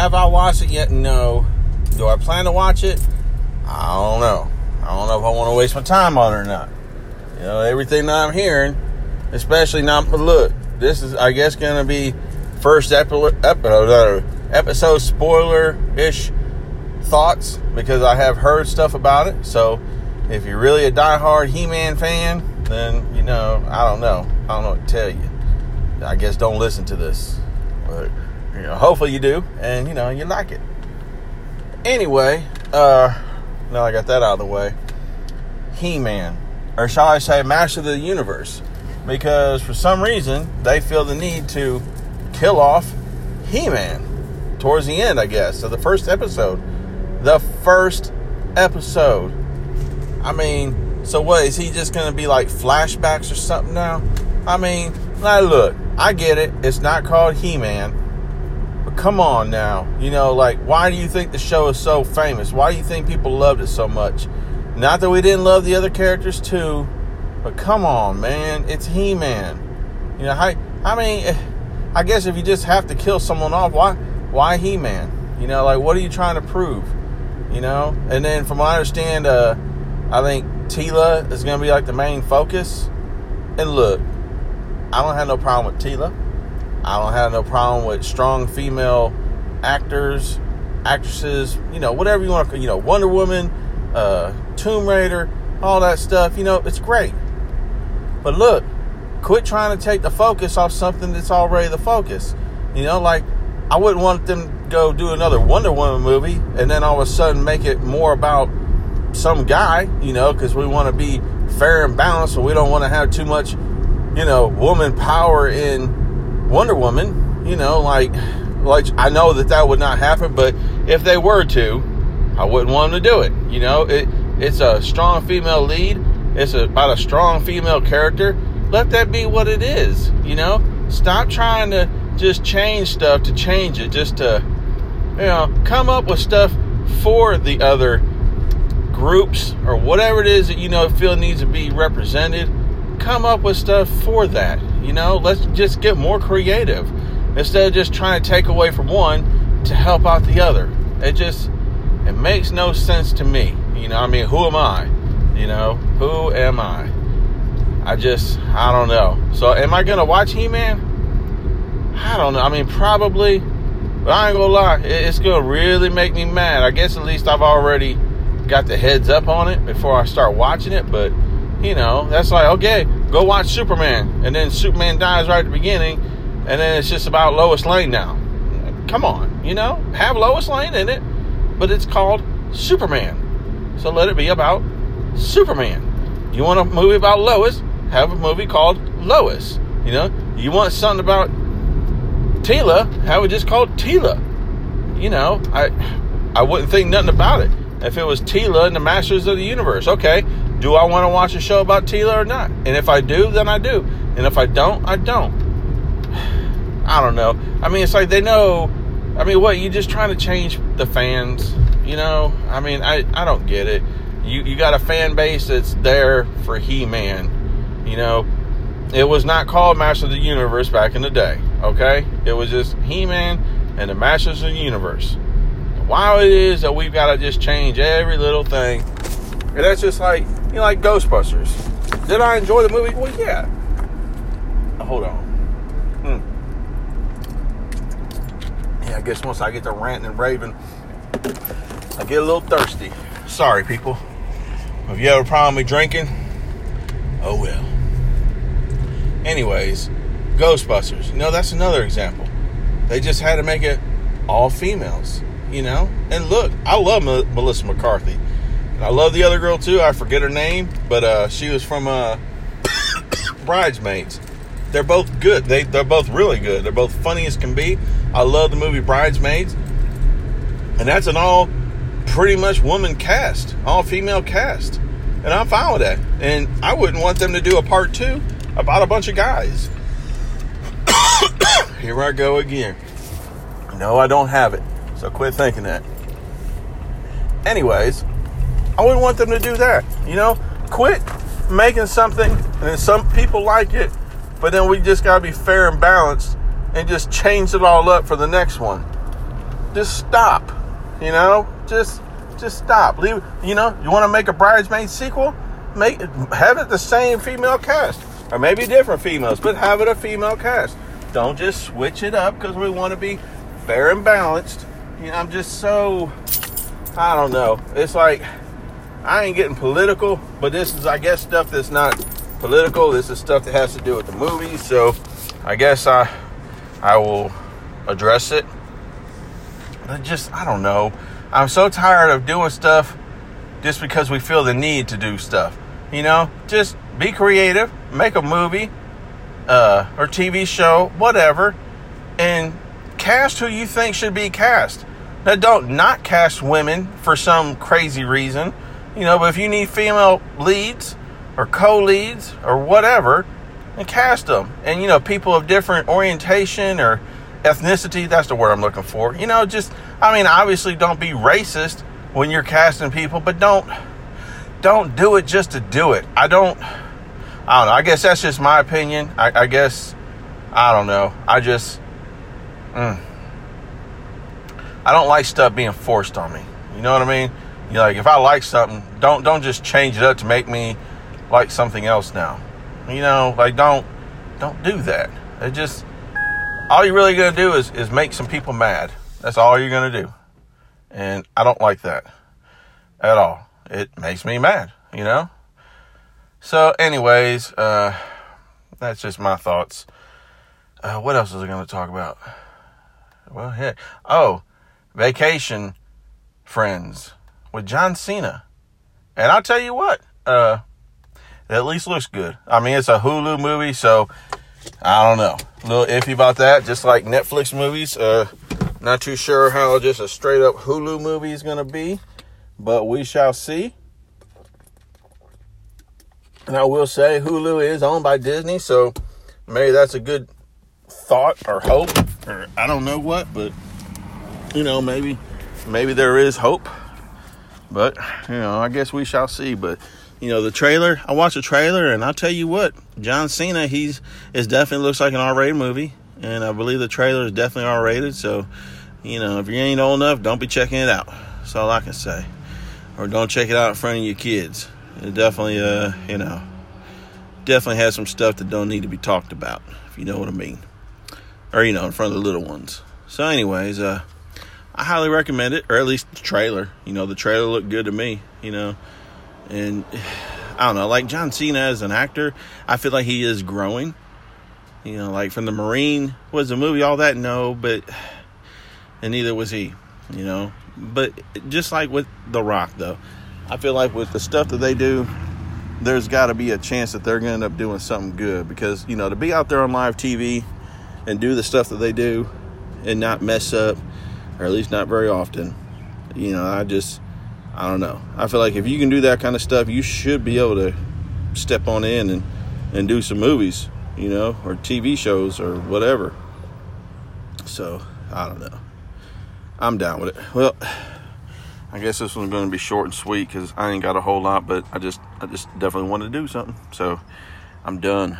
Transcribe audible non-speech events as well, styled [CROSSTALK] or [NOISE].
have I watched it yet? No. Do I plan to watch it? I don't know. I don't know if I want to waste my time on it or not. You know, everything that I'm hearing, especially now, look, this is, I guess, going to be first epi- uh, episode, episode spoiler ish thoughts because I have heard stuff about it. So if you're really a diehard He Man fan, then, you know, I don't know. I don't know what to tell you. I guess don't listen to this. But, you know, hopefully you do and, you know, you like it. Anyway, uh, now I got that out of the way. He Man, or shall I say, Master of the Universe, because for some reason they feel the need to kill off He Man towards the end, I guess, of the first episode. The first episode. I mean, so what is he just gonna be like flashbacks or something now? I mean, now look, I get it. It's not called He Man. But come on now. You know, like, why do you think the show is so famous? Why do you think people loved it so much? Not that we didn't love the other characters too, but come on, man. It's He Man. You know, I, I mean, I guess if you just have to kill someone off, why, why He Man? You know, like, what are you trying to prove? You know? And then from what I understand, uh, I think Teela is going to be like the main focus. And look, I don't have no problem with Teela. I don't have no problem with strong female actors, actresses, you know, whatever you want to, you know, Wonder Woman, uh, Tomb Raider, all that stuff. You know, it's great. But look, quit trying to take the focus off something that's already the focus. You know, like I wouldn't want them to go do another Wonder Woman movie and then all of a sudden make it more about some guy, you know, because we want to be fair and balanced, so we don't want to have too much, you know, woman power in Wonder Woman, you know, like, like I know that that would not happen, but if they were to, I wouldn't want them to do it. You know, it it's a strong female lead. It's about a strong female character. Let that be what it is. You know, stop trying to just change stuff to change it. Just to, you know, come up with stuff for the other groups or whatever it is that you know feel needs to be represented come up with stuff for that. You know, let's just get more creative instead of just trying to take away from one to help out the other. It just it makes no sense to me. You know, I mean, who am I? You know, who am I? I just I don't know. So am I gonna watch He Man? I don't know. I mean, probably, but I ain't gonna lie. It's gonna really make me mad. I guess at least I've already got the heads up on it before I start watching it, but you know, that's like, okay, go watch Superman. And then Superman dies right at the beginning. And then it's just about Lois Lane now. Come on, you know, have Lois Lane in it, but it's called Superman. So let it be about Superman. You want a movie about Lois? Have a movie called Lois. You know, you want something about Teela? Have it just called Teela. You know, I I wouldn't think nothing about it if it was Teela and the Masters of the Universe. Okay, do I want to watch a show about Teela or not? And if I do, then I do. And if I don't, I don't. [SIGHS] I don't know. I mean, it's like they know. I mean, what? You just trying to change the fans? You know? I mean, I, I don't get it. You, you got a fan base that's there for He Man. You know? It was not called Master of the Universe back in the day. Okay? It was just He Man and the Masters of the Universe. Why it is that we've got to just change every little thing. And that's just like you know, like Ghostbusters. Did I enjoy the movie? Well, yeah. Hold on. Hmm. Yeah, I guess once I get to ranting and raving, I get a little thirsty. Sorry, people. Have you ever problem with drinking? Oh well. Anyways, Ghostbusters. You know, that's another example. They just had to make it all females, you know? And look, I love Melissa McCarthy. I love the other girl too. I forget her name, but uh, she was from uh, [COUGHS] Bridesmaids. They're both good. They they're both really good. They're both funny as can be. I love the movie Bridesmaids, and that's an all pretty much woman cast, all female cast, and I'm fine with that. And I wouldn't want them to do a part two about a bunch of guys. [COUGHS] Here I go again. No, I don't have it. So quit thinking that. Anyways, I wouldn't want them to do that. You know, quit making something and some people like it, but then we just got to be fair and balanced and just change it all up for the next one. just stop. You know, just just stop. Leave. You know, you want to make a bridesmaid sequel? Make have it the same female cast, or maybe different females, but have it a female cast. Don't just switch it up because we want to be fair and balanced. You know, I'm just so I don't know. It's like I ain't getting political, but this is I guess stuff that's not political. This is stuff that has to do with the movies. So I guess I I will address it. But just I don't know. I'm so tired of doing stuff just because we feel the need to do stuff. You know, just be creative, make a movie, uh, or TV show, whatever, and cast who you think should be cast. Now, don't not cast women for some crazy reason, you know. But if you need female leads or co-leads or whatever, and cast them. And you know, people of different orientation or ethnicity. That's the word I'm looking for. You know, just I mean, obviously, don't be racist when you're casting people, but don't don't do it just to do it. I don't. I don't know. I guess that's just my opinion. I, I guess I don't know. I just mm, I don't like stuff being forced on me. You know what I mean? You know, like if I like something, don't don't just change it up to make me like something else now. You know, like don't don't do that. It just all you're really gonna do is is make some people mad. That's all you're gonna do. And I don't like that at all. It makes me mad, you know? So anyways, uh that's just my thoughts. Uh, what else was I going to talk about? Well, heck. Oh, Vacation Friends with John Cena. And I'll tell you what, uh, it at least looks good. I mean, it's a Hulu movie, so I don't know. A little iffy about that, just like Netflix movies. Uh, not too sure how just a straight up Hulu movie is going to be, but we shall see. And I will say Hulu is owned by Disney, so maybe that's a good thought or hope or I don't know what, but you know, maybe maybe there is hope. But, you know, I guess we shall see. But, you know, the trailer, I watched the trailer and I'll tell you what, John Cena, he's it definitely looks like an R rated movie. And I believe the trailer is definitely R rated. So, you know, if you ain't old enough, don't be checking it out. That's all I can say. Or don't check it out in front of your kids. It definitely uh, you know, definitely has some stuff that don't need to be talked about, if you know what I mean. Or, you know, in front of the little ones. So anyways, uh I highly recommend it, or at least the trailer. You know, the trailer looked good to me, you know. And I don't know, like John Cena as an actor, I feel like he is growing. You know, like from the Marine was the movie, all that, no, but and neither was he, you know. But just like with The Rock though, I feel like with the stuff that they do, there's got to be a chance that they're going to end up doing something good because you know to be out there on live TV and do the stuff that they do and not mess up or at least not very often. You know I just I don't know. I feel like if you can do that kind of stuff you should be able to step on in and and do some movies you know or TV shows or whatever. So I don't know. I'm down with it. Well I guess this one's going to be short and sweet because I ain't got a whole lot, but I just I just definitely wanted to do something. So I'm done.